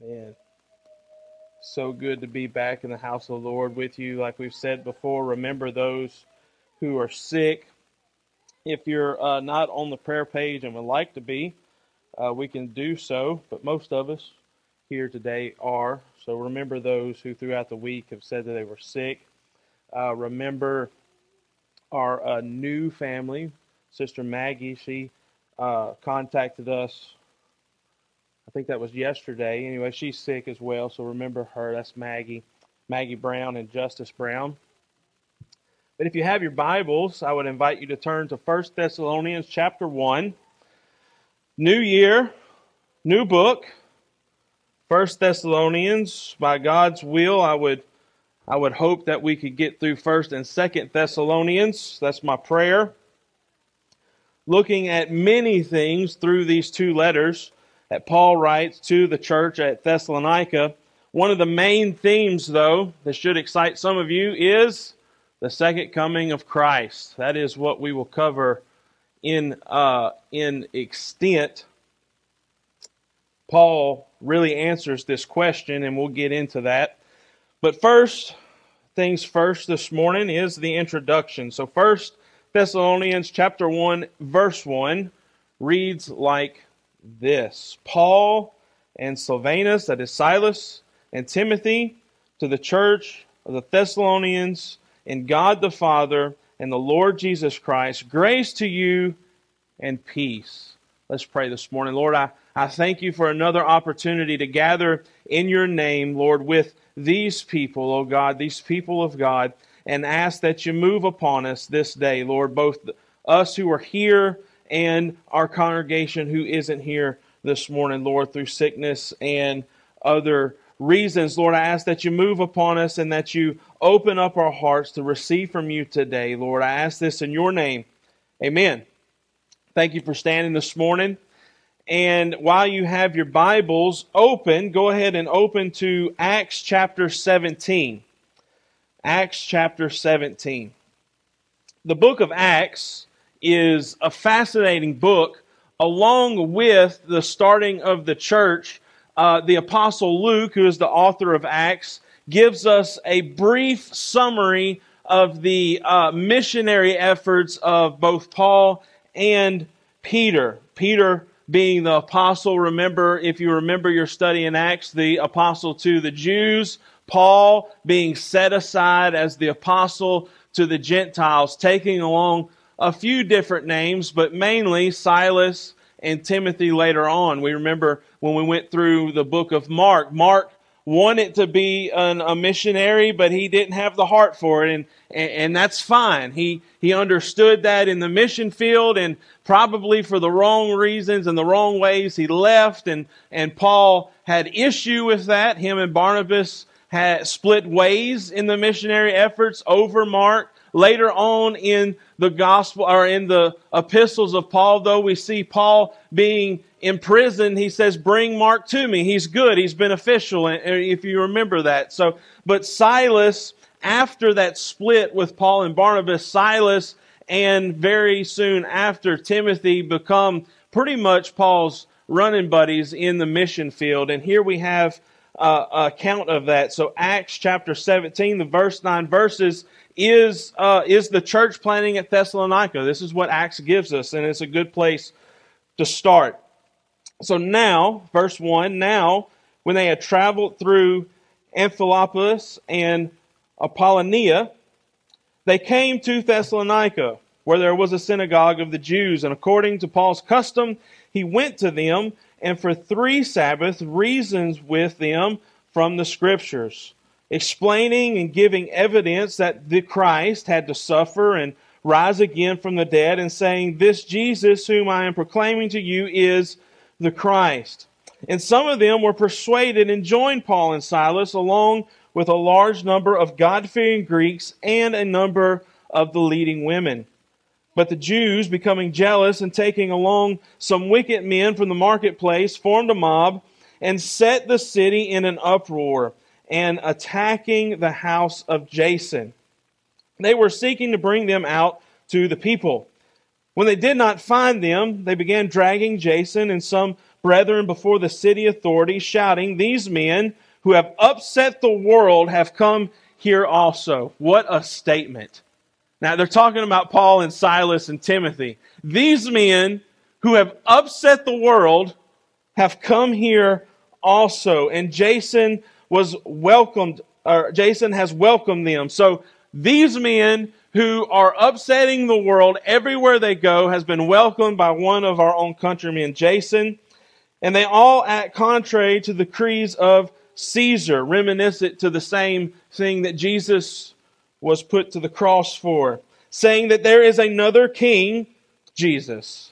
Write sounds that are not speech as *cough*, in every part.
Man, so good to be back in the house of the Lord with you. Like we've said before, remember those who are sick. If you're uh, not on the prayer page and would like to be, uh, we can do so, but most of us here today are. So remember those who throughout the week have said that they were sick. Uh, remember our uh, new family, Sister Maggie. She uh, contacted us I think that was yesterday. Anyway, she's sick as well, so remember her. That's Maggie, Maggie Brown and Justice Brown. But if you have your Bibles, I would invite you to turn to 1 Thessalonians chapter 1. New year, new book. 1 Thessalonians, by God's will, I would I would hope that we could get through 1st and 2nd Thessalonians. That's my prayer. Looking at many things through these two letters that Paul writes to the church at Thessalonica. One of the main themes, though, that should excite some of you is the second coming of Christ. That is what we will cover in uh, in extent. Paul really answers this question, and we'll get into that. But first, things first this morning is the introduction. So, first Thessalonians chapter one, verse one reads like this Paul and Silvanus, that is Silas, and Timothy, to the church of the Thessalonians, in God the Father and the Lord Jesus Christ, grace to you and peace. Let's pray this morning. Lord, I, I thank you for another opportunity to gather in your name, Lord, with these people, oh God, these people of God, and ask that you move upon us this day, Lord, both us who are here and our congregation who isn't here this morning, Lord, through sickness and other reasons. Lord, I ask that you move upon us and that you open up our hearts to receive from you today, Lord. I ask this in your name. Amen. Thank you for standing this morning. And while you have your Bibles open, go ahead and open to Acts chapter 17. Acts chapter 17. The book of Acts is a fascinating book, along with the starting of the church. Uh, the Apostle Luke, who is the author of Acts, gives us a brief summary of the uh, missionary efforts of both Paul and Peter. Peter being the apostle, remember, if you remember your study in Acts, the apostle to the Jews, Paul being set aside as the apostle to the Gentiles, taking along a few different names, but mainly Silas and Timothy later on. We remember when we went through the book of Mark. Mark wanted to be an, a missionary, but he didn't have the heart for it, and, and, and that's fine. He he understood that in the mission field, and probably for the wrong reasons and the wrong ways, he left. and And Paul had issue with that. Him and Barnabas had split ways in the missionary efforts over Mark. Later on in the gospel or in the epistles of Paul, though, we see Paul being imprisoned. He says, Bring Mark to me. He's good. He's beneficial, if you remember that. So, but Silas, after that split with Paul and Barnabas, Silas and very soon after Timothy become pretty much Paul's running buddies in the mission field. And here we have uh, account of that. So Acts chapter 17, the verse 9 verses is, uh, is the church planting at Thessalonica. This is what Acts gives us, and it's a good place to start. So now, verse 1, now when they had traveled through Amphipolis and Apollonia, they came to Thessalonica, where there was a synagogue of the Jews, and according to Paul's custom, he went to them and for three Sabbaths reasons with them from the Scriptures, explaining and giving evidence that the Christ had to suffer and rise again from the dead, and saying, This Jesus whom I am proclaiming to you is the Christ. And some of them were persuaded and joined Paul and Silas, along with a large number of God fearing Greeks and a number of the leading women. But the Jews, becoming jealous and taking along some wicked men from the marketplace, formed a mob and set the city in an uproar and attacking the house of Jason. They were seeking to bring them out to the people. When they did not find them, they began dragging Jason and some brethren before the city authorities, shouting, These men who have upset the world have come here also. What a statement. Now, they're talking about Paul and Silas and Timothy. These men who have upset the world have come here also. And Jason was welcomed, or Jason has welcomed them. So these men who are upsetting the world everywhere they go has been welcomed by one of our own countrymen, Jason. And they all act contrary to the creeds of Caesar, reminiscent to the same thing that Jesus was put to the cross for, saying that there is another king, Jesus.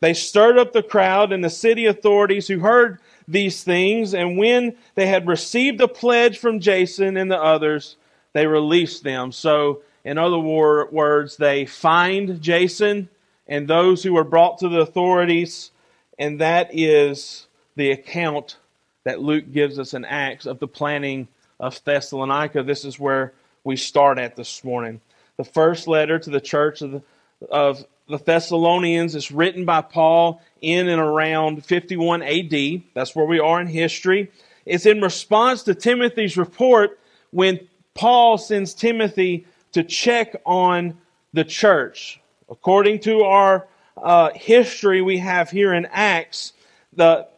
They stirred up the crowd and the city authorities who heard these things, and when they had received a pledge from Jason and the others, they released them. So, in other words, they fined Jason and those who were brought to the authorities, and that is the account that Luke gives us in Acts of the planning of Thessalonica. This is where we start at this morning. The first letter to the church of the, of the Thessalonians is written by Paul in and around 51 AD. That's where we are in history. It's in response to Timothy's report when Paul sends Timothy to check on the church. According to our uh, history we have here in Acts, the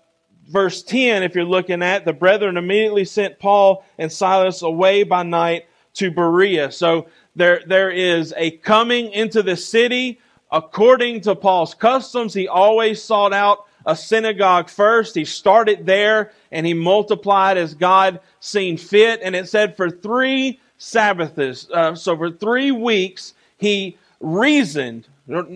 verse 10, if you're looking at, the brethren immediately sent Paul and Silas away by night to Berea. So there, there is a coming into the city. According to Paul's customs, he always sought out a synagogue first. He started there and he multiplied as God seen fit. And it said for three Sabbaths, uh, so for three weeks, he reasoned.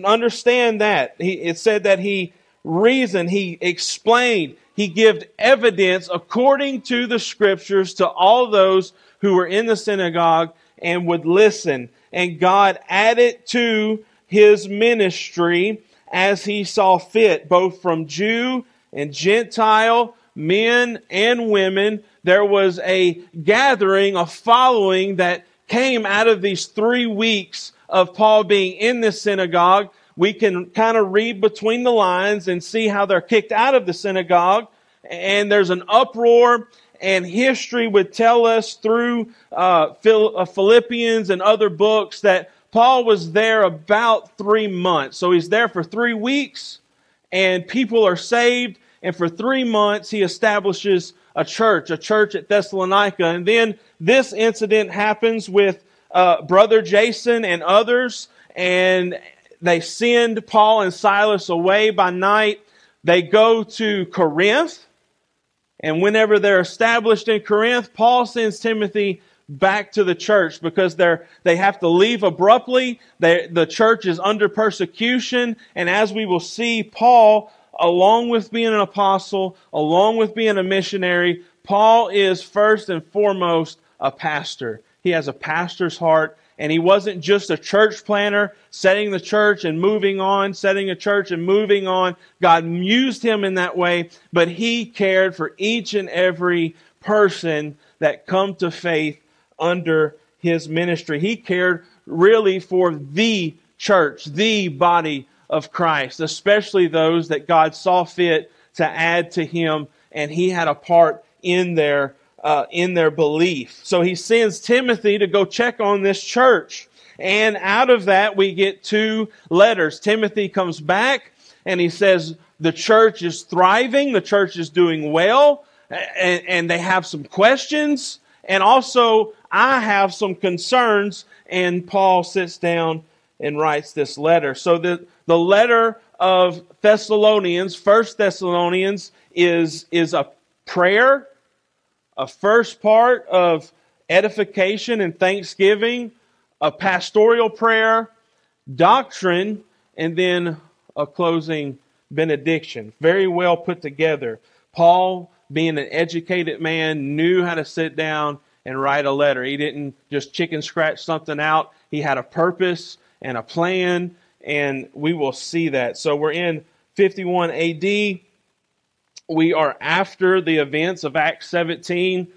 Understand that. He, it said that he reasoned, he explained, he gave evidence according to the scriptures to all those who were in the synagogue and would listen. And God added to his ministry as he saw fit, both from Jew and Gentile, men and women. There was a gathering, a following that came out of these three weeks of Paul being in the synagogue we can kind of read between the lines and see how they're kicked out of the synagogue. And there's an uproar, and history would tell us through uh, uh, Philippians and other books that Paul was there about three months. So he's there for three weeks, and people are saved. And for three months, he establishes a church, a church at Thessalonica. And then this incident happens with uh, brother Jason and others. And they send Paul and Silas away by night. They go to Corinth. And whenever they're established in Corinth, Paul sends Timothy back to the church because they're, they have to leave abruptly. They, the church is under persecution. And as we will see, Paul, along with being an apostle, along with being a missionary, Paul is first and foremost a pastor. He has a pastor's heart and he wasn't just a church planner, setting the church and moving on, setting a church and moving on. God used him in that way, but he cared for each and every person that come to faith under his ministry. He cared really for the church, the body of Christ, especially those that God saw fit to add to him, and he had a part in their uh, in their belief. So he sends Timothy to go check on this church. And out of that, we get two letters. Timothy comes back and he says, The church is thriving, the church is doing well, and, and they have some questions. And also, I have some concerns. And Paul sits down and writes this letter. So the, the letter of Thessalonians, First Thessalonians, is, is a prayer a first part of edification and thanksgiving, a pastoral prayer, doctrine, and then a closing benediction. Very well put together. Paul, being an educated man, knew how to sit down and write a letter. He didn't just chicken scratch something out. He had a purpose and a plan, and we will see that. So we're in 51 AD we are after the events of Acts 17,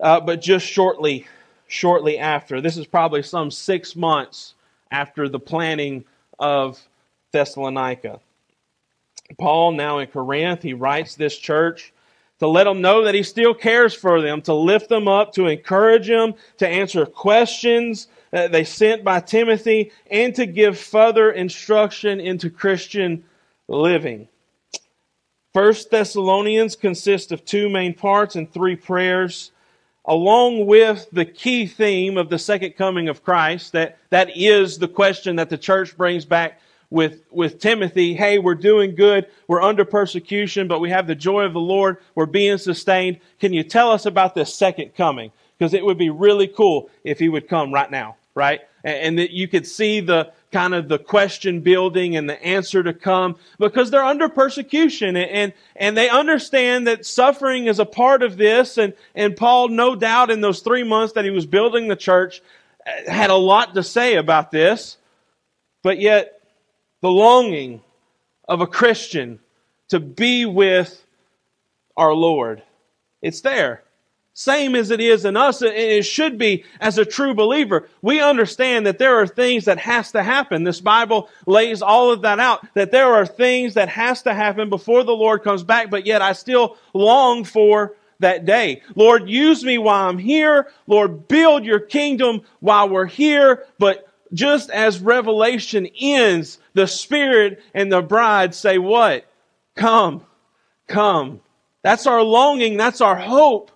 uh, but just shortly, shortly after. This is probably some six months after the planning of Thessalonica. Paul, now in Corinth, he writes this church to let them know that he still cares for them, to lift them up, to encourage them, to answer questions that they sent by Timothy, and to give further instruction into Christian living. First Thessalonians consists of two main parts and three prayers, along with the key theme of the second coming of Christ. That, that is the question that the church brings back with, with Timothy, hey, we're doing good, we're under persecution, but we have the joy of the Lord, we're being sustained. Can you tell us about this second coming? Because it would be really cool if he would come right now, right? And, and that you could see the kind of the question building and the answer to come because they're under persecution and, and, and they understand that suffering is a part of this. And, and Paul, no doubt in those three months that he was building the church, uh, had a lot to say about this. But yet, the longing of a Christian to be with our Lord. It's there. Same as it is in us, and it should be as a true believer. We understand that there are things that has to happen. This Bible lays all of that out, that there are things that has to happen before the Lord comes back, but yet I still long for that day. Lord, use me while I'm here. Lord, build your kingdom while we're here, but just as Revelation ends, the Spirit and the bride say, What? Come, come. That's our longing, that's our hope.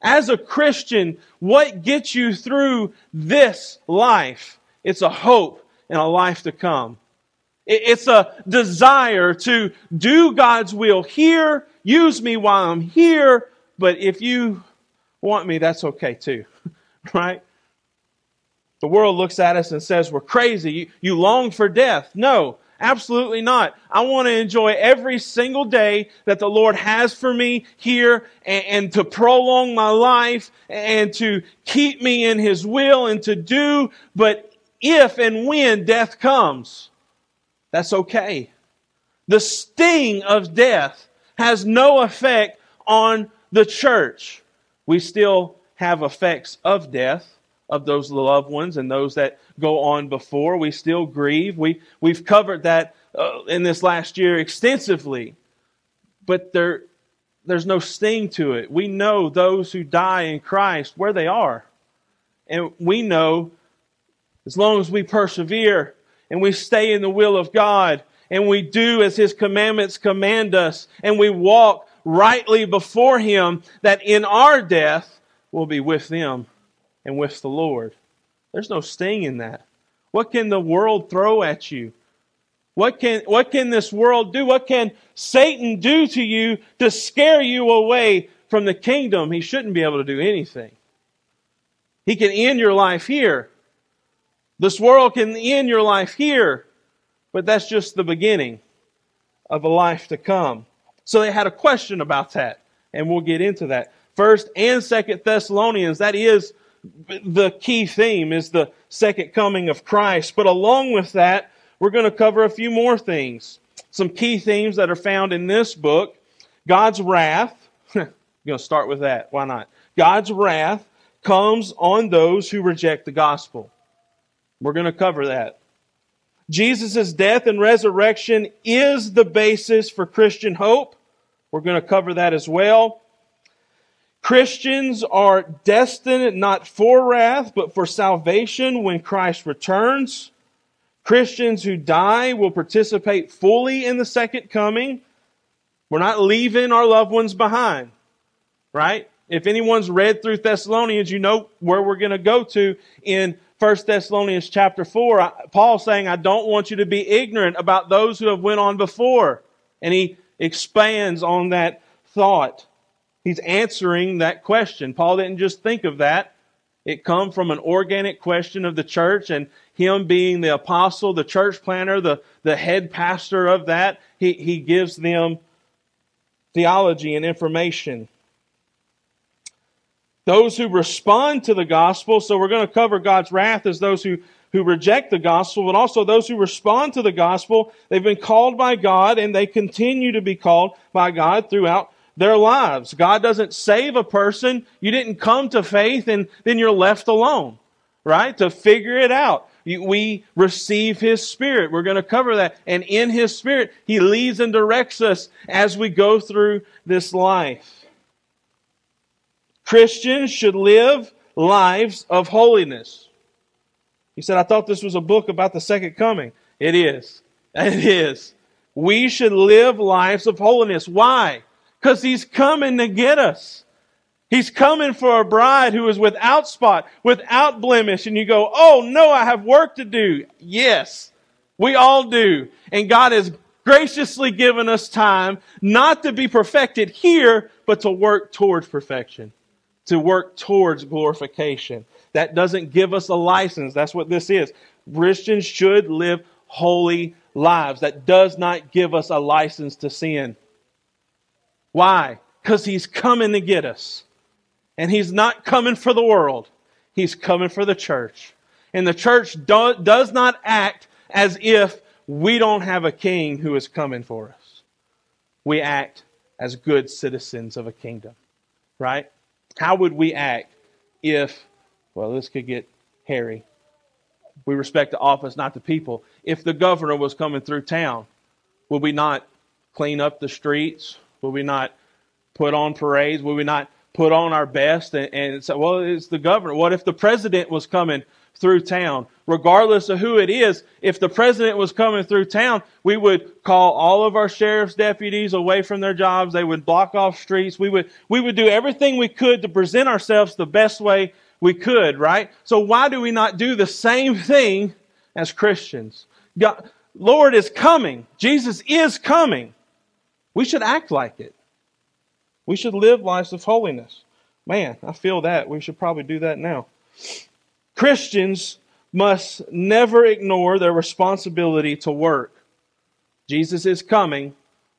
As a Christian, what gets you through this life? It's a hope and a life to come. It's a desire to do God's will here, use me while I'm here, but if you want me, that's okay too. *laughs* right? The world looks at us and says we're crazy. You, you long for death. No, absolutely not. I want to enjoy every single day that the Lord has for me here and, and to prolong my life and to keep me in His will and to do. But if and when death comes, that's okay. The sting of death has no effect on the church. We still have effects of death of those loved ones and those that go on before. We still grieve. We, we've covered that uh, in this last year extensively, but there, there's no sting to it. We know those who die in Christ where they are. And we know as long as we persevere and we stay in the will of God and we do as His commandments command us and we walk rightly before Him, that in our death we'll be with them and with the Lord. There's no sting in that. What can the world throw at you? What can, what can this world do? What can Satan do to you to scare you away from the kingdom? He shouldn't be able to do anything. He can end your life here. This world can end your life here, but that's just the beginning of a life to come. So they had a question about that, and we'll get into that. First and Second Thessalonians, that is the key theme is the second coming of Christ. But along with that, we're going to cover a few more things. Some key themes that are found in this book God's wrath. I'm going to start with that. Why not? God's wrath comes on those who reject the gospel. We're going to cover that. Jesus' death and resurrection is the basis for Christian hope. We're going to cover that as well. Christians are destined not for wrath, but for salvation when Christ returns. Christians who die will participate fully in the second coming. We're not leaving our loved ones behind, right? If anyone's read through Thessalonians, you know where we're going to go to in 1 Thessalonians chapter 4. Paul saying, I don't want you to be ignorant about those who have went on before. And he expands on that thought. He's answering that question. Paul didn't just think of that. It come from an organic question of the church and him being the apostle, the church planner, the, the head pastor of that. He, he gives them theology and information. Those who respond to the gospel, so we're going to cover God's wrath as those who, who reject the gospel, but also those who respond to the gospel. They've been called by God and they continue to be called by God throughout their lives. God doesn't save a person. You didn't come to faith and then you're left alone, right? To figure it out. We receive His Spirit. We're going to cover that. And in His Spirit, He leads and directs us as we go through this life. Christians should live lives of holiness. He said, I thought this was a book about the second coming. It is. *laughs* It is. We should live lives of holiness. Why? Because He's coming to get us. He's coming for a bride who is without spot, without blemish. And you go, oh no, I have work to do. Yes, we all do. And God has graciously given us time not to be perfected here, but to work towards perfection, to work towards glorification. That doesn't give us a license. That's what this is. Christians should live holy lives. That does not give us a license to sin. Why? Because He's coming to get us. And he's not coming for the world, he's coming for the church. And the church do, does not act as if we don't have a king who is coming for us. We act as good citizens of a kingdom, right? How would we act if, well, this could get hairy. We respect the office, not the people. If the governor was coming through town, would we not clean up the streets? Would we not put on parades? Will we not put on our best and, and say, well, it's the governor. What if the president was coming through town? Regardless of who it is, if the president was coming through town, we would call all of our sheriff's deputies away from their jobs. They would block off streets. We would, we would do everything we could to present ourselves the best way we could, right? So why do we not do the same thing as Christians? God, Lord is coming. Jesus is coming. We should act like it. We should live lives of holiness. Man, I feel that. We should probably do that now. Christians must never ignore their responsibility to work. Jesus is coming,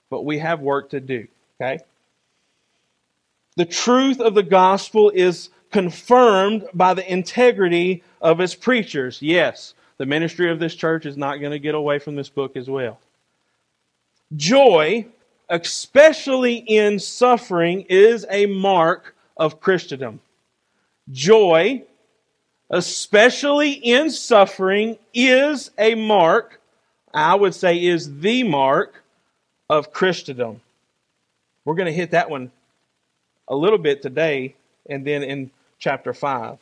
but we have work to do. Okay? The truth of the gospel is confirmed by the integrity of its preachers. Yes, the ministry of this church is not going to get away from this book as well. Joy especially in suffering, is a mark of Christendom. Joy, especially in suffering, is a mark, I would say, is the mark of Christendom. We're going to hit that one a little bit today and then in chapter 5.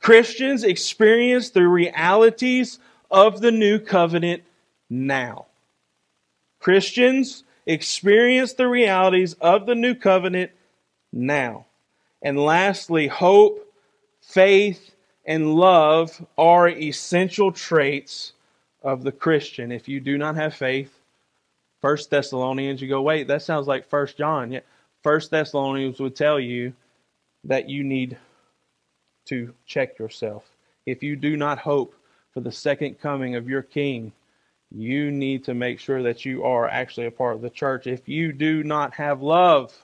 Christians experience the realities of the new covenant now. Christians experience the realities of the new covenant now. And lastly, hope, faith, and love are essential traits of the Christian. If you do not have faith, First Thessalonians, you go, wait, that sounds like First John. Yeah, First Thessalonians would tell you that you need to check yourself. If you do not hope for the second coming of your King, you need to make sure that you are actually a part of the church. If you do not have love,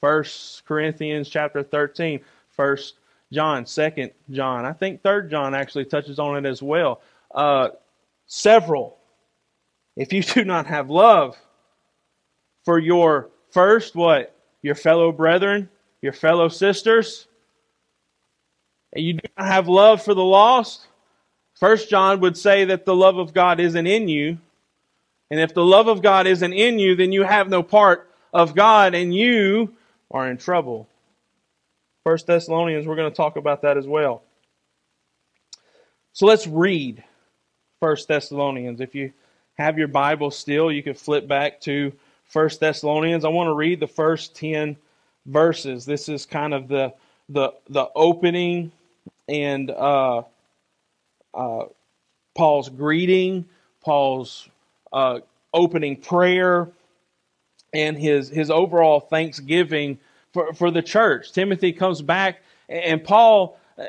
First Corinthians chapter 13, First John, Second John, I think Third John actually touches on it as well. Uh, several. If you *laughs* do not have love for your first what your fellow brethren, your fellow sisters, and you do not have love for the lost, First John would say that the love of God isn't in you. And if the love of God isn't in you, then you have no part of God and you are in trouble. First Thessalonians, we're going to talk about that as well. So let's read First Thessalonians. If you have your Bible still, you can flip back to First Thessalonians. I want to read the first 10 verses. This is kind of the the the opening and uh, uh, Paul's greeting, Paul's uh, opening prayer, and his his overall thanksgiving for, for the church. Timothy comes back, and Paul, uh,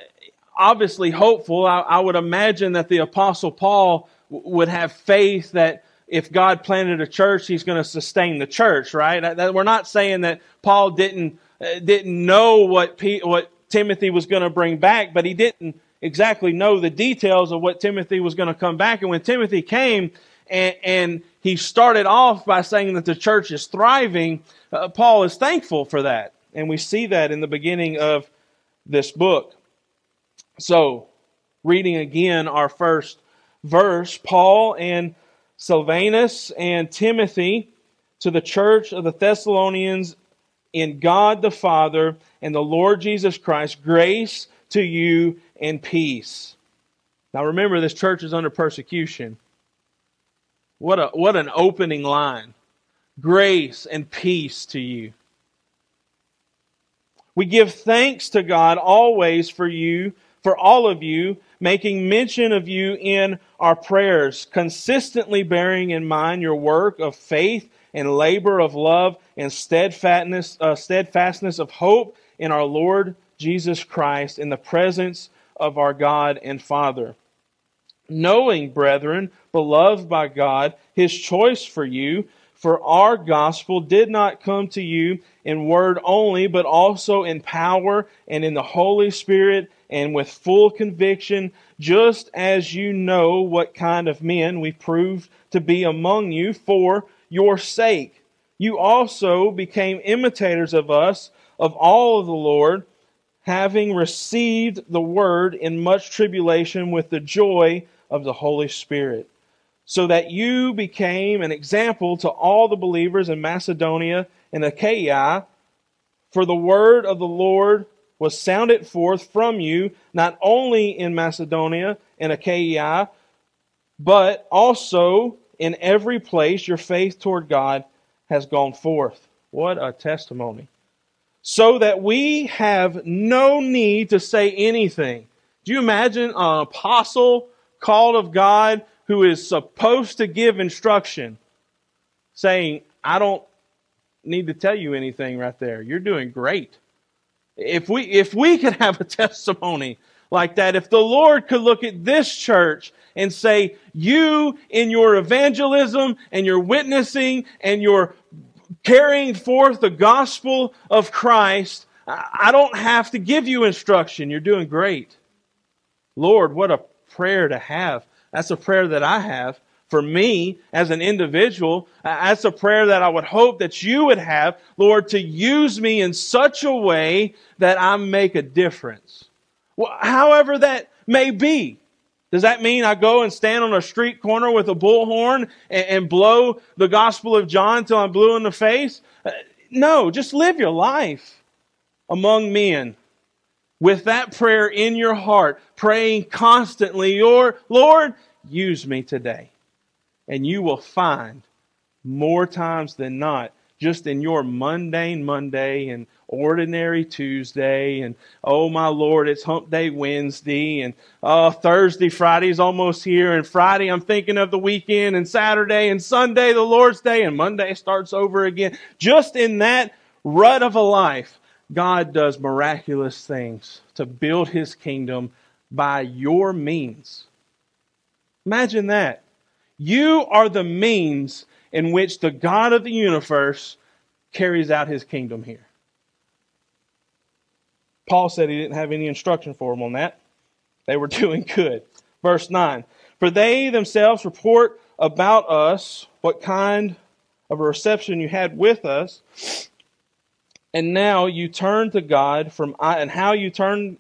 obviously hopeful, I, I would imagine that the Apostle Paul would have faith that if God planted a church, He's going to sustain the church, right? That, we're not saying that Paul didn't uh, didn't know what P, what Timothy was going to bring back, but he didn't exactly know the details of what Timothy was going to come back. And when Timothy came and, and he started off by saying that the church is thriving, uh, Paul is thankful for that. And we see that in the beginning of this book. So, reading again our first verse, Paul and Silvanus and Timothy to the church of the Thessalonians in God the Father and the Lord Jesus Christ, grace to you and peace. Now remember, this church is under persecution. What, a, what an opening line. Grace and peace to you. We give thanks to God always for you, for all of you, making mention of you in our prayers, consistently bearing in mind your work of faith and labor of love and steadfastness, uh, steadfastness of hope in our Lord Jesus Christ in the presence of our God and Father. Knowing, brethren, beloved by God, his choice for you, for our gospel did not come to you in word only, but also in power and in the Holy Spirit and with full conviction, just as you know what kind of men we proved to be among you for your sake. You also became imitators of us, of all of the Lord, having received the word in much tribulation with the joy of the Holy Spirit, so that you became an example to all the believers in Macedonia and Achaia. For the word of the Lord was sounded forth from you, not only in Macedonia and Achaia, but also in every place your faith toward God has gone forth. What a testimony. So that we have no need to say anything. Do you imagine an apostle called of God who is supposed to give instruction saying, I don't need to tell you anything right there. You're doing great. If we if we could have a *laughs* testimony like that, if the Lord could look at this church and say, you in your evangelism and your witnessing and your carrying forth the gospel of Christ, I don't have to give you instruction. You're doing great. Lord, what a prayer to have. That's a prayer that I have for me as an individual. That's a prayer that I would hope that you would have, Lord, to use me in such a way that I make a difference. Well, however that may be. Does that mean I go and stand on a street corner with a bullhorn and, and blow the Gospel of John until I'm blue in the face? Uh, no, just live your life among men with that prayer in your heart, praying constantly, Your Lord, use me today. And you will find more times than not just in your mundane Monday and ordinary Tuesday and oh my Lord, it's hump day Wednesday and uh, Thursday, Friday's almost here and Friday I'm thinking of the weekend and Saturday and Sunday, the Lord's day and Monday starts over again. Just in that rut of a life, God does miraculous things to build his kingdom by your means. Imagine that. You are the means in which the God of the universe carries out his kingdom here. Paul said he didn't have any instruction for them on that. They were *laughs* doing good. Verse 9 For they themselves report about us what kind of a reception you had with us, and now you turn to God from and how you turn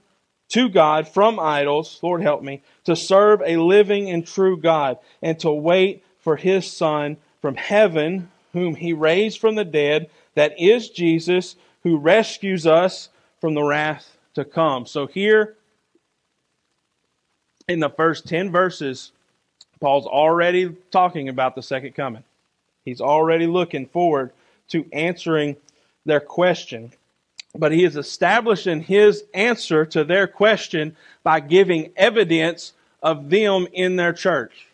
to God from idols, Lord help me, to serve a living and true God, and to wait for his Son from heaven, whom he raised from the dead, that is Jesus, who rescues us from the wrath to come. So here in the first 10 verses, Paul's already talking about the second coming. He's already looking forward to answering their question. But he is establishing his answer to their question by giving evidence of them in their church.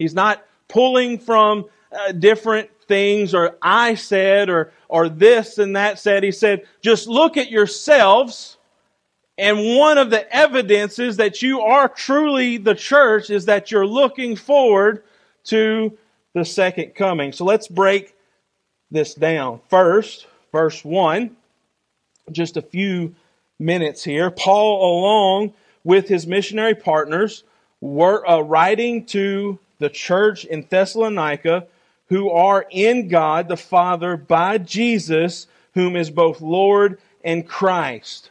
He's not pulling from uh, different things or I said or, or this and that said. He said, just look at yourselves. And one of the evidences that you are truly the church is that you're looking forward to the second coming. So let's break this down. First, verse 1, just a few minutes here. Paul, along with his missionary partners, were uh, writing to the church in Thessalonica who are in God the Father by Jesus, whom is both Lord and Christ.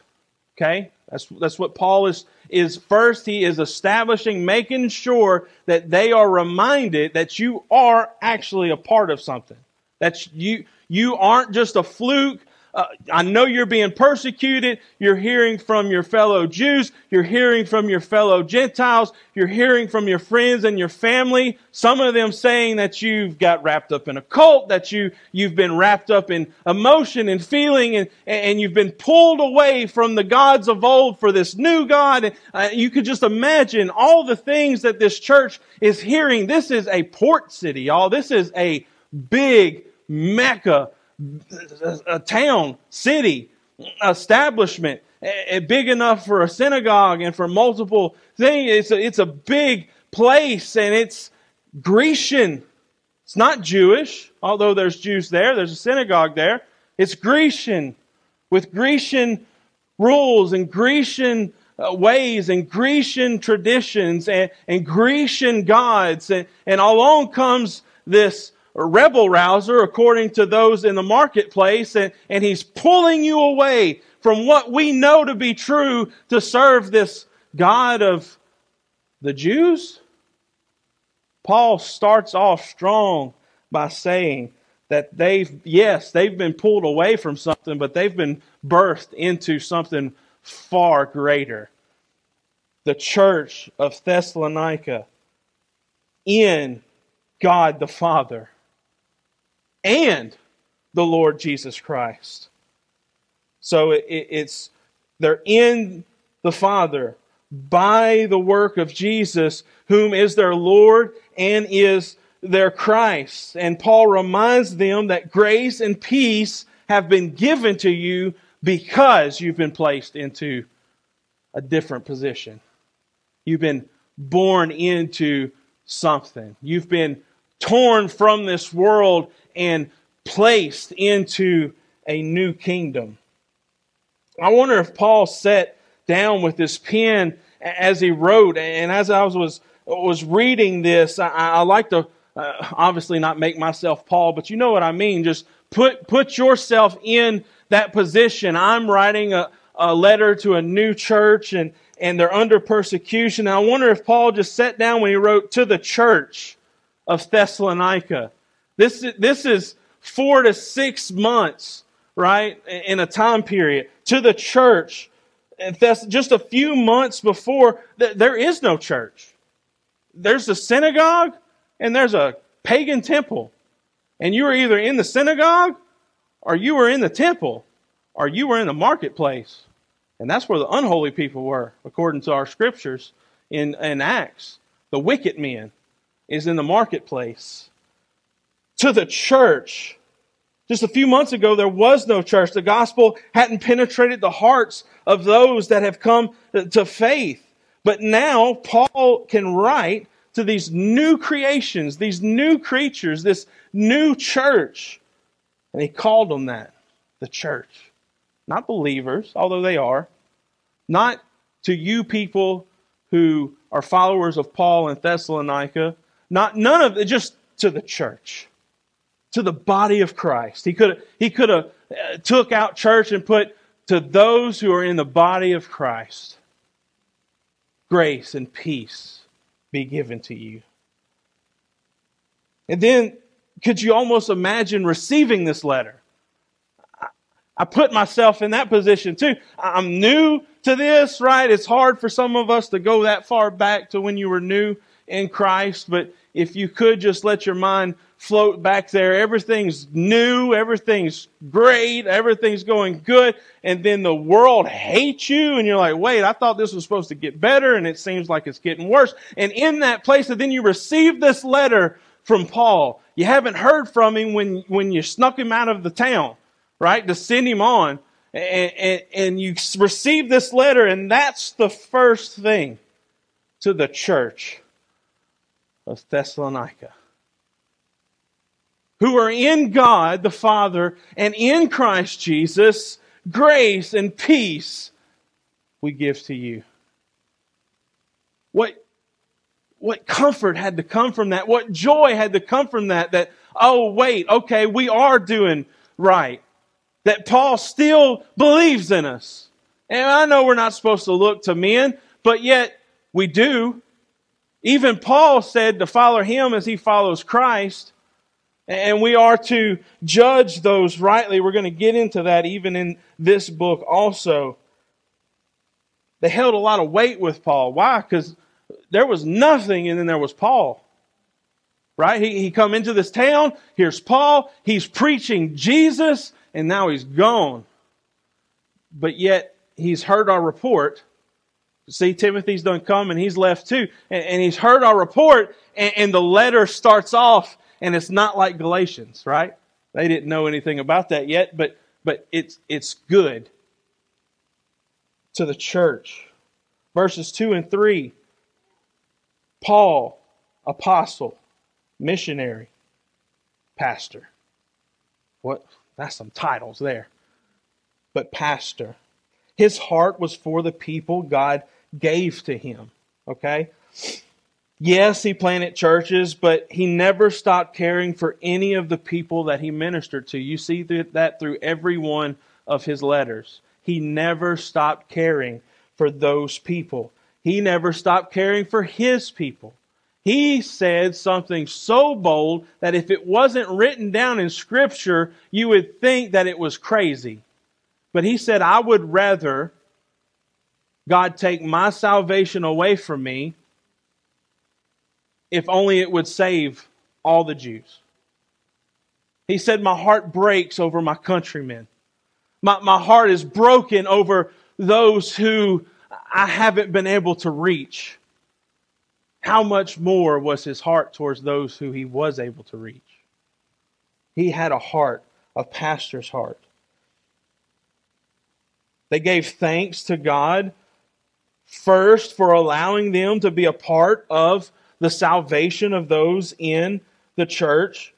Okay? That's, that's what Paul is, is first he is establishing, making sure that they are reminded that you are actually a part of something. That you, you aren't just a fluke uh, I know you're being persecuted. You're hearing from your fellow Jews. You're hearing from your fellow Gentiles. You're hearing from your friends and your family. Some of them saying that you've got wrapped up in a cult, that you, you've been wrapped up in emotion and feeling, and, and you've been pulled away from the gods of old for this new God. Uh, you could just imagine all the things that this church is hearing. This is a port city, y'all. This is a big Mecca a town, city, establishment, big enough for a synagogue and for multiple things. It's a, it's a big place and it's Grecian. It's not Jewish, although there's Jews there. There's a synagogue there. It's Grecian with Grecian rules and Grecian uh, ways and Grecian traditions and, and Grecian gods. And, and along comes this rebel rouser according to those in the marketplace, and, and he's pulling you away from what we know to be true to serve this God of the Jews? Paul starts off strong by saying that they've, yes, they've been pulled away from something, but they've been birthed into something far greater. The church of Thessalonica in God the Father and the Lord Jesus Christ. So it, it's they're in the Father by the work of Jesus, whom is their Lord and is their Christ. And Paul reminds them that grace and peace have been given to you because you've been placed into a different position. You've been born into something. You've been torn from this world and placed into a new kingdom. I wonder if Paul sat down with his pen as he wrote, and as I was was reading this, I, I like to uh, obviously not make myself Paul, but you know what I mean. Just put put yourself in that position. I'm writing a, a letter to a new church, and and they're under persecution. And I wonder if Paul just sat down when he wrote to the church of Thessalonica this, this is four to six months, right, in a time period to the church. That's just a few months before, there is no church. There's a synagogue and there's a pagan temple. And you were either in the synagogue or you were in the temple or you were in the marketplace. And that's where the unholy people were, according to our scriptures in, in Acts. The wicked men is in the marketplace to the church. Just a few months ago, there was no church. The gospel hadn't penetrated the hearts of those that have come to faith. But now, Paul can write to these new creations, these new creatures, this new church. And he called them that the church. Not believers, although they are. Not to you people who are followers of Paul in Thessalonica. Not none of it, just to the church to the body of Christ. He could he could have uh, took out church and put to those who are in the body of Christ. Grace and peace be given to you. And then could you almost imagine receiving this letter? I put myself in that position too. I'm new to this, right? It's hard for some of us to go that far back to when you were new in Christ, but if you could just let your mind float back there. Everything's new, everything's great, everything's going good, and then the world hates you, and you're like, wait, I thought this was supposed to get better, and it seems like it's getting worse. And in that place, and then you receive this letter from Paul. You haven't heard from him when, when you snuck him out of the town, right, to send him on. And, and, and you receive this letter, and that's the first thing to the church of Thessalonica who are in God the Father and in Christ Jesus, grace and peace we give to you. What, what comfort had to come from that? What joy had to come from that? That, oh, wait, okay, we are doing right. That Paul still believes in us. And I know we're not supposed to look to men, but yet we do. Even Paul said to follow him as he follows Christ. And we are to judge those rightly. We're going to get into that even in this book also. They held a lot of weight with Paul. Why? Because there was nothing and then there was Paul. Right? He, he come into this town. Here's Paul. He's preaching Jesus and now he's gone. But yet he's heard our report. See, Timothy's done come and he's left too. And, and he's heard our report and, and the letter starts off and it's not like Galatians, right? They didn't know anything about that yet, but but it's it's good to the church. Verses 2 and 3. Paul, apostle, missionary, pastor. What that's some titles there. But pastor. His heart was for the people God gave to him. Okay? Yes, he planted churches, but he never stopped caring for any of the people that he ministered to. You see that through every one of his letters. He never stopped caring for those people. He never stopped caring for his people. He said something so bold that if it wasn't written down in Scripture, you would think that it was crazy. But he said, I would rather God take my salvation away from me if only it would save all the Jews. He said, My heart breaks over my countrymen. My, my heart is broken over those who I haven't been able to reach. How much more was his heart towards those who he was able to reach? He had a heart, a pastor's heart. They gave thanks to God first for allowing them to be a part of the salvation of those in the church,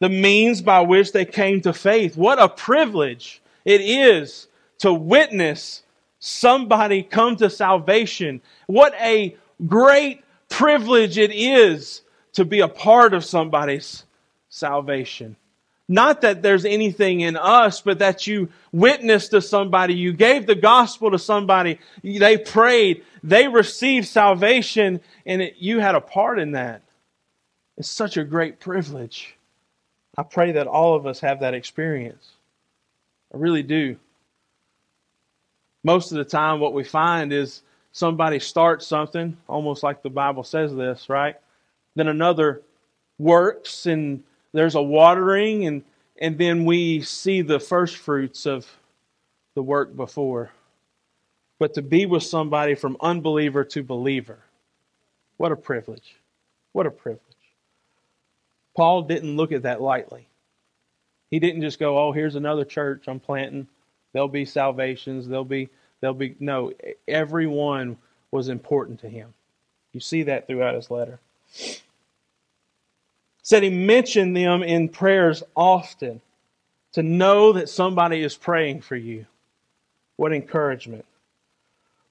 the means by which they came to faith. What a privilege it is to witness somebody come to salvation. What a great privilege it is to be a part of somebody's salvation. Not that there's anything in us, but that you witnessed to somebody, you gave the gospel to somebody, they prayed, they received salvation, and it, you had a part in that. It's such a great privilege. I pray that all of us have that experience. I really do. Most of the time, what we find is somebody starts something, almost like the Bible says this, right? Then another works and there's a watering and and then we see the first fruits of the work before. But to be with somebody from unbeliever to believer what a privilege. What a privilege. Paul didn't look at that lightly. He didn't just go oh here's another church i'm planting. There'll be salvations. There'll be there'll be no everyone was important to him. You see that throughout his letter said he mentioned them in prayers often to know that somebody is praying for you. What encouragement.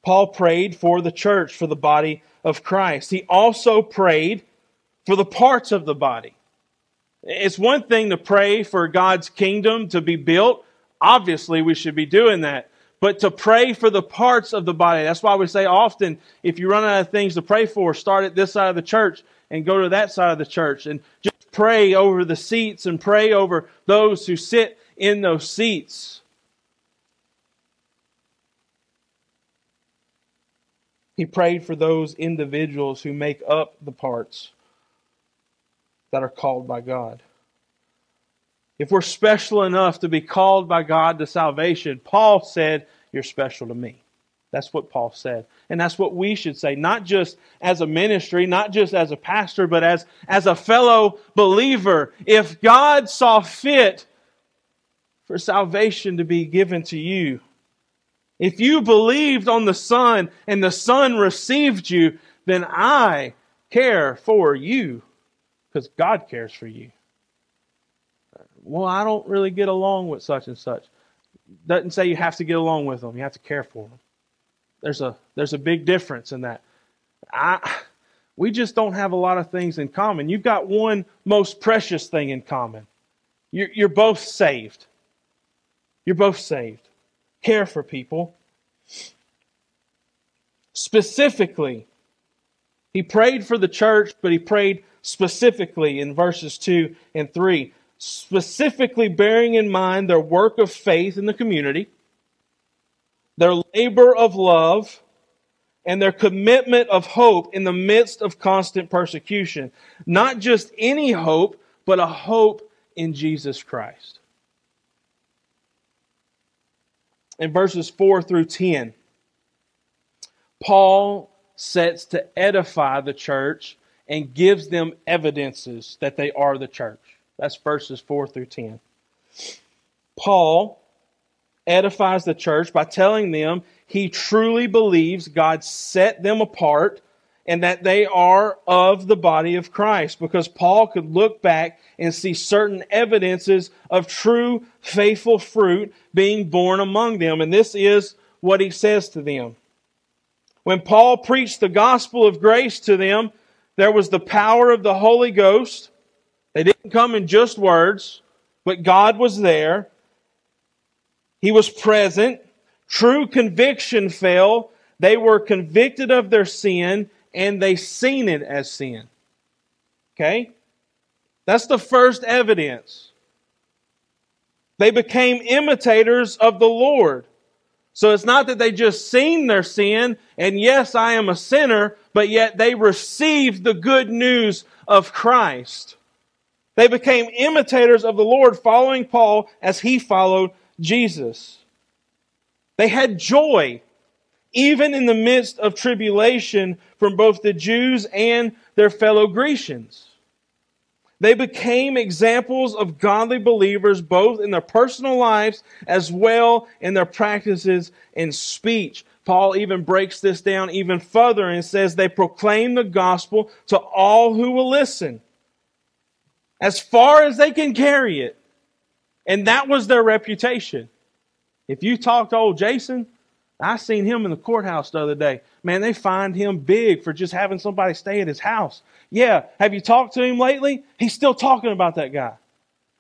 Paul prayed for the church, for the body of Christ. He also prayed for the parts of the body. It's one thing to pray for God's kingdom to be built. Obviously, we should be doing that. But to pray for the parts of the body. That's why we say often if you run out of things to pray for, start at this side of the church and go to that side of the church and just pray over the seats and pray over those who sit in those seats. He prayed for those individuals who make up the parts that are called by God. If we're special enough to be called by God to salvation, Paul said, You're special to me. That's what Paul said. And that's what we should say, not just as a ministry, not just as a pastor, but as, as a fellow believer. If God saw fit for salvation to be given to you, if you believed on the Son and the Son received you, then I care for you because God cares for you. Well, I don't really get along with such and such. Doesn't say you have to get along with them, you have to care for them. There's a there's a big difference in that. I we just don't have a lot of things in common. You've got one most precious thing in common. You're, you're both saved. You're both saved. Care for people. specifically. He prayed for the church, but he prayed specifically in verses 2 and 3, specifically bearing in mind their work of faith in the community, their labor of love, and their commitment of hope in the midst of constant persecution. Not just any hope, but a hope in Jesus Christ. In verses 4 through 10, Paul sets to edify the church and gives them evidences that they are the church. That's verses 4 through 10. Paul edifies the church by telling them he truly believes God set them apart and that they are of the body of Christ because Paul could look back and see certain evidences of true faithful fruit being borne among them. And this is what he says to them. When Paul preached the gospel of grace to them, there was the power of the Holy Ghost. They didn't come in just words, but God was there. He was present. True conviction fell. They were convicted of their sin and they seen it as sin. Okay? That's the first evidence. They became imitators of the Lord. So it's not that they just seen their sin and yes, I am a sinner, but yet they received the good news of Christ. They became imitators of the Lord, following Paul as he followed Jesus. They had joy, even in the midst of tribulation from both the Jews and their fellow Grecians. They became examples of godly believers both in their personal lives as well in their practices and speech. Paul even breaks this down even further and says they proclaim the gospel to all who will listen as far as they can carry it. And that was their reputation. If you talk to old Jason, I seen him in the courthouse the other day. Man, they fined him big for just having somebody stay at his house. Yeah, have you talked to him lately? He's still talking about that guy.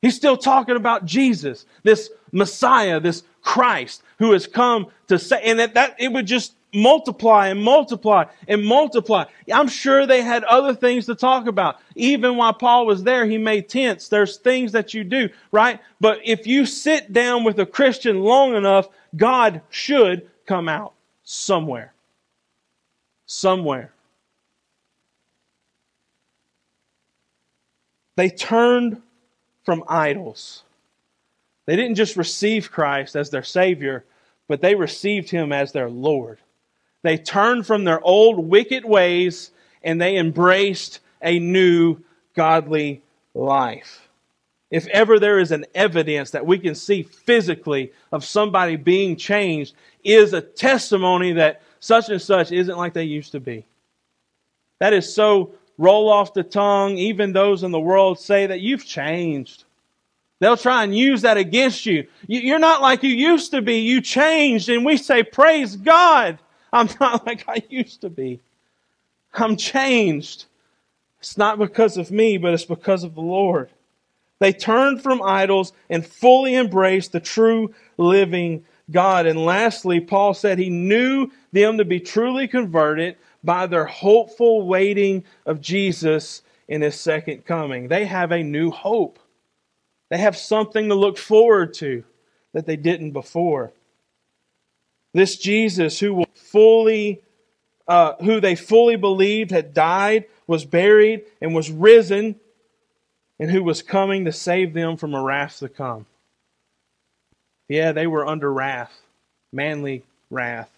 He's still talking about Jesus, this Messiah, this Christ who has come to say, and that, that it would just multiply and multiply and multiply. I'm sure they had other things to talk about. Even while Paul was there, he made tents. There's things that you do, right? But if you sit down with a Christian long enough, God should come out somewhere. Somewhere. They turned from idols. They didn't just receive Christ as their Savior, but they received Him as their Lord. They turned from their old wicked ways and they embraced a new godly life. If ever there is an evidence that we can see physically of somebody being changed, is a testimony that such and such isn't like they used to be. That is so roll off the tongue. Even those in the world say that you've changed. They'll try and use that against you. You're not like you used to be. You changed. And we say, Praise God. I'm not like I used to be. I'm changed. It's not because of me, but it's because of the Lord. They turned from idols and fully embraced the true living God. And lastly, Paul said he knew them to be truly converted by their hopeful waiting of Jesus in his second coming. They have a new hope. They have something to look forward to that they didn't before. This Jesus who will fully uh, who they fully believed had died, was buried, and was risen, and who was coming to save them from a wrath to come. Yeah, they were under wrath, manly wrath.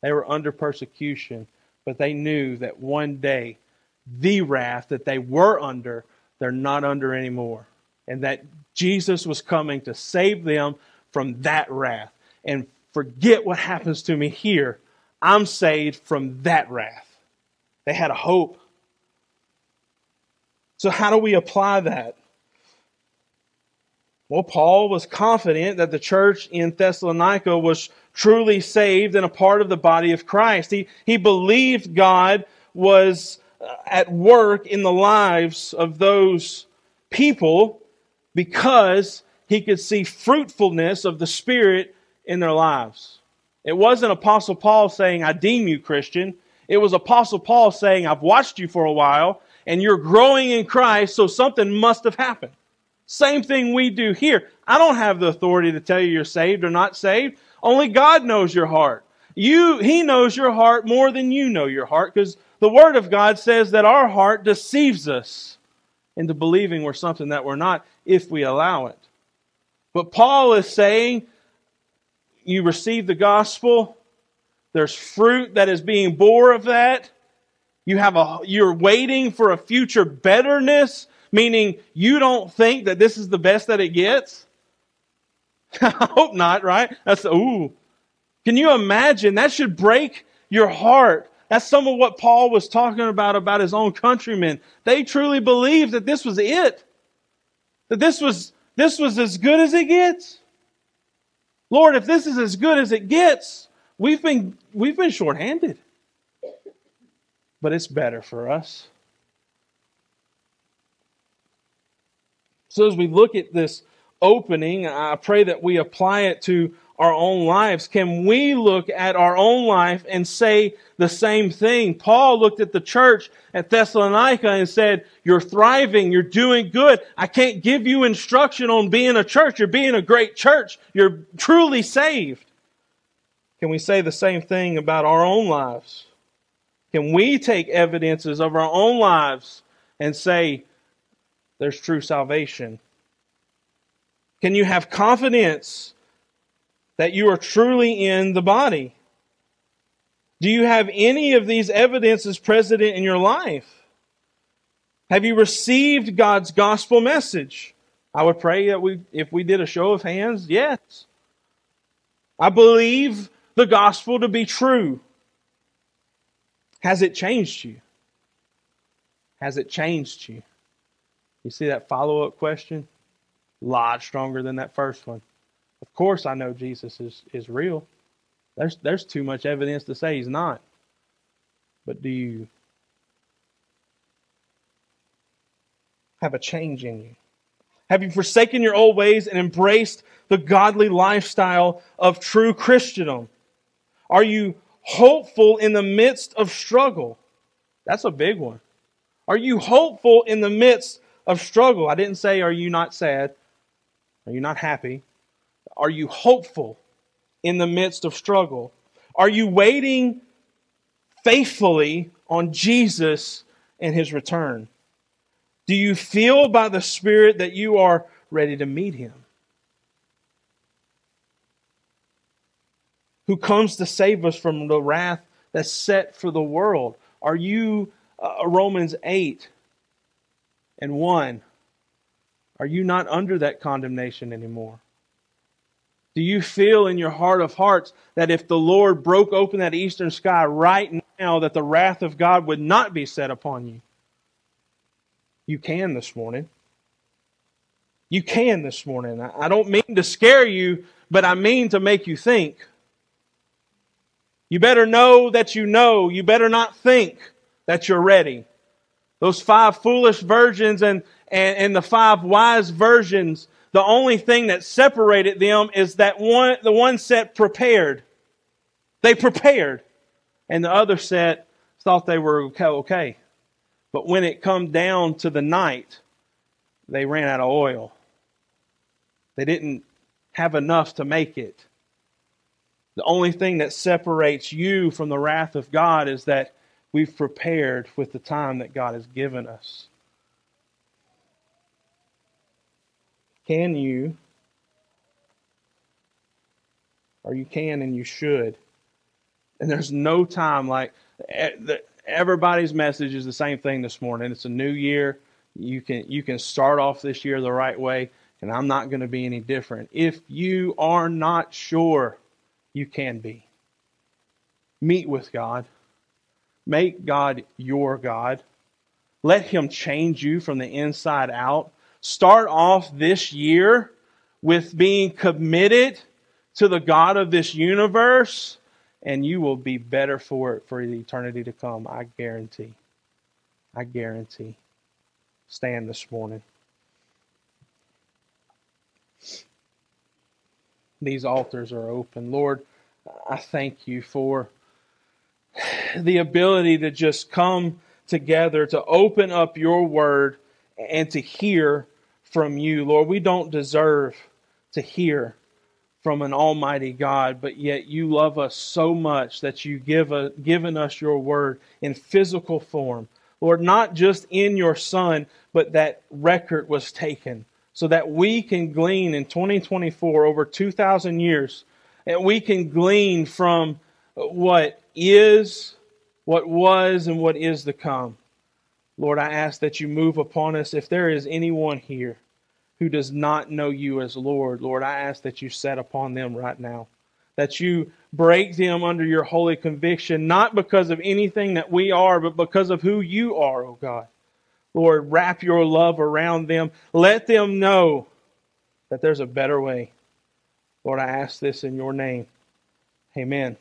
They were under persecution, but they knew that one day the wrath that they were under, they're not under anymore. And that Jesus was coming to save them from that wrath. And forget what happens to me here. I'm saved from that wrath. They had a hope. So, how do we apply that? Well, Paul was confident that the church in Thessalonica was truly saved and a part of the body of Christ. He, he believed God was uh, at work in the lives of those people because he could see fruitfulness of the Spirit in their lives. It wasn't Apostle Paul saying, I deem you Christian. It was Apostle Paul saying, I've watched you for a while and you're growing in Christ, so something must have happened. Same thing we do here. I don't have the authority to tell you you're saved or not saved. Only God knows your heart. You, He knows your heart more than you know your heart because the Word of God says that our heart deceives us into believing we're something that we're not if we allow it. But Paul is saying you receive the gospel, there's fruit that is being bore of that. You have a you're waiting for a future betterness, meaning you don't think that this is the best that it gets. *laughs* I hope not, right? That's ooh. Can you imagine? That should break your heart. That's some of what Paul was talking about about his own countrymen. They truly believed that this was it. That this was this was as good as it gets. Lord, if this is as good as it gets, we've been we've been shorthanded. But it's better for us. So as we look at this opening, I pray that we apply it to our own lives. Can we look at our own life and say the same thing? Paul looked at the church at Thessalonica and said, You're thriving, you're doing good. I can't give you instruction on being a church. You're being a great church. You're truly saved. Can we say the same thing about our own lives? Can we take evidences of our own lives and say, There's true salvation? Can you have confidence that you are truly in the body? Do you have any of these evidences present in your life? Have you received God's gospel message? I would pray that we, if we did a show of hands, yes. I believe the gospel to be true. Has it changed you? Has it changed you? You see that follow up question? A lot stronger than that first one. Of course, I know Jesus is, is real. There's, there's too much evidence to say he's not. But do you have a change in you? Have you forsaken your old ways and embraced the godly lifestyle of true Christendom? Are you hopeful in the midst of struggle? That's a big one. Are you hopeful in the midst of struggle? I didn't say, Are you not sad? Are you not happy? Are you hopeful in the midst of struggle? Are you waiting faithfully on Jesus and his return? Do you feel by the Spirit that you are ready to meet him? Who comes to save us from the wrath that's set for the world? Are you uh, Romans 8 and 1? Are you not under that condemnation anymore? Do you feel in your heart of hearts that if the Lord broke open that eastern sky right now, that the wrath of God would not be set upon you? You can this morning. You can this morning. I don't mean to scare you, but I mean to make you think. You better know that you know. You better not think that you're ready. Those five foolish virgins and, and, and the five wise virgins the only thing that separated them is that one, the one set prepared. They prepared. And the other set thought they were okay, okay. But when it come down to the night, they ran out of oil. They didn't have enough to make it. The only thing that separates you from the wrath of God is that we've prepared with the time that God has given us. Can you, or you can and you should, and there's no time like everybody's message is the same thing this morning. It's a new year. You can you can start off this year the right way, and I'm not going to be any different. If you are not sure, you can be. Meet with God. Make God your God. Let Him change you from the inside out. Start off this year with being committed to the God of this universe, and you will be better for it for the eternity to come. I guarantee. I guarantee. Stand this morning. These altars are open. Lord, I thank you for the ability to just come together, to open up your word, and to hear from you. Lord, we don't deserve to hear from an almighty God, but yet you love us so much that you give a, given us your word in physical form. Lord, not just in your son, but that record was taken so that we can glean in 2024 over 2,000 years, and we can glean from what is, what was, and what is to come. Lord, I ask that you move upon us. If there is anyone here who does not know you as Lord, Lord, I ask that you set upon them right now. That you break them under your holy conviction, not because of anything that we are, but because of who you are, O oh God. Lord, wrap your love around them. Let them know that there's a better way. Lord, I ask this in your name. Amen.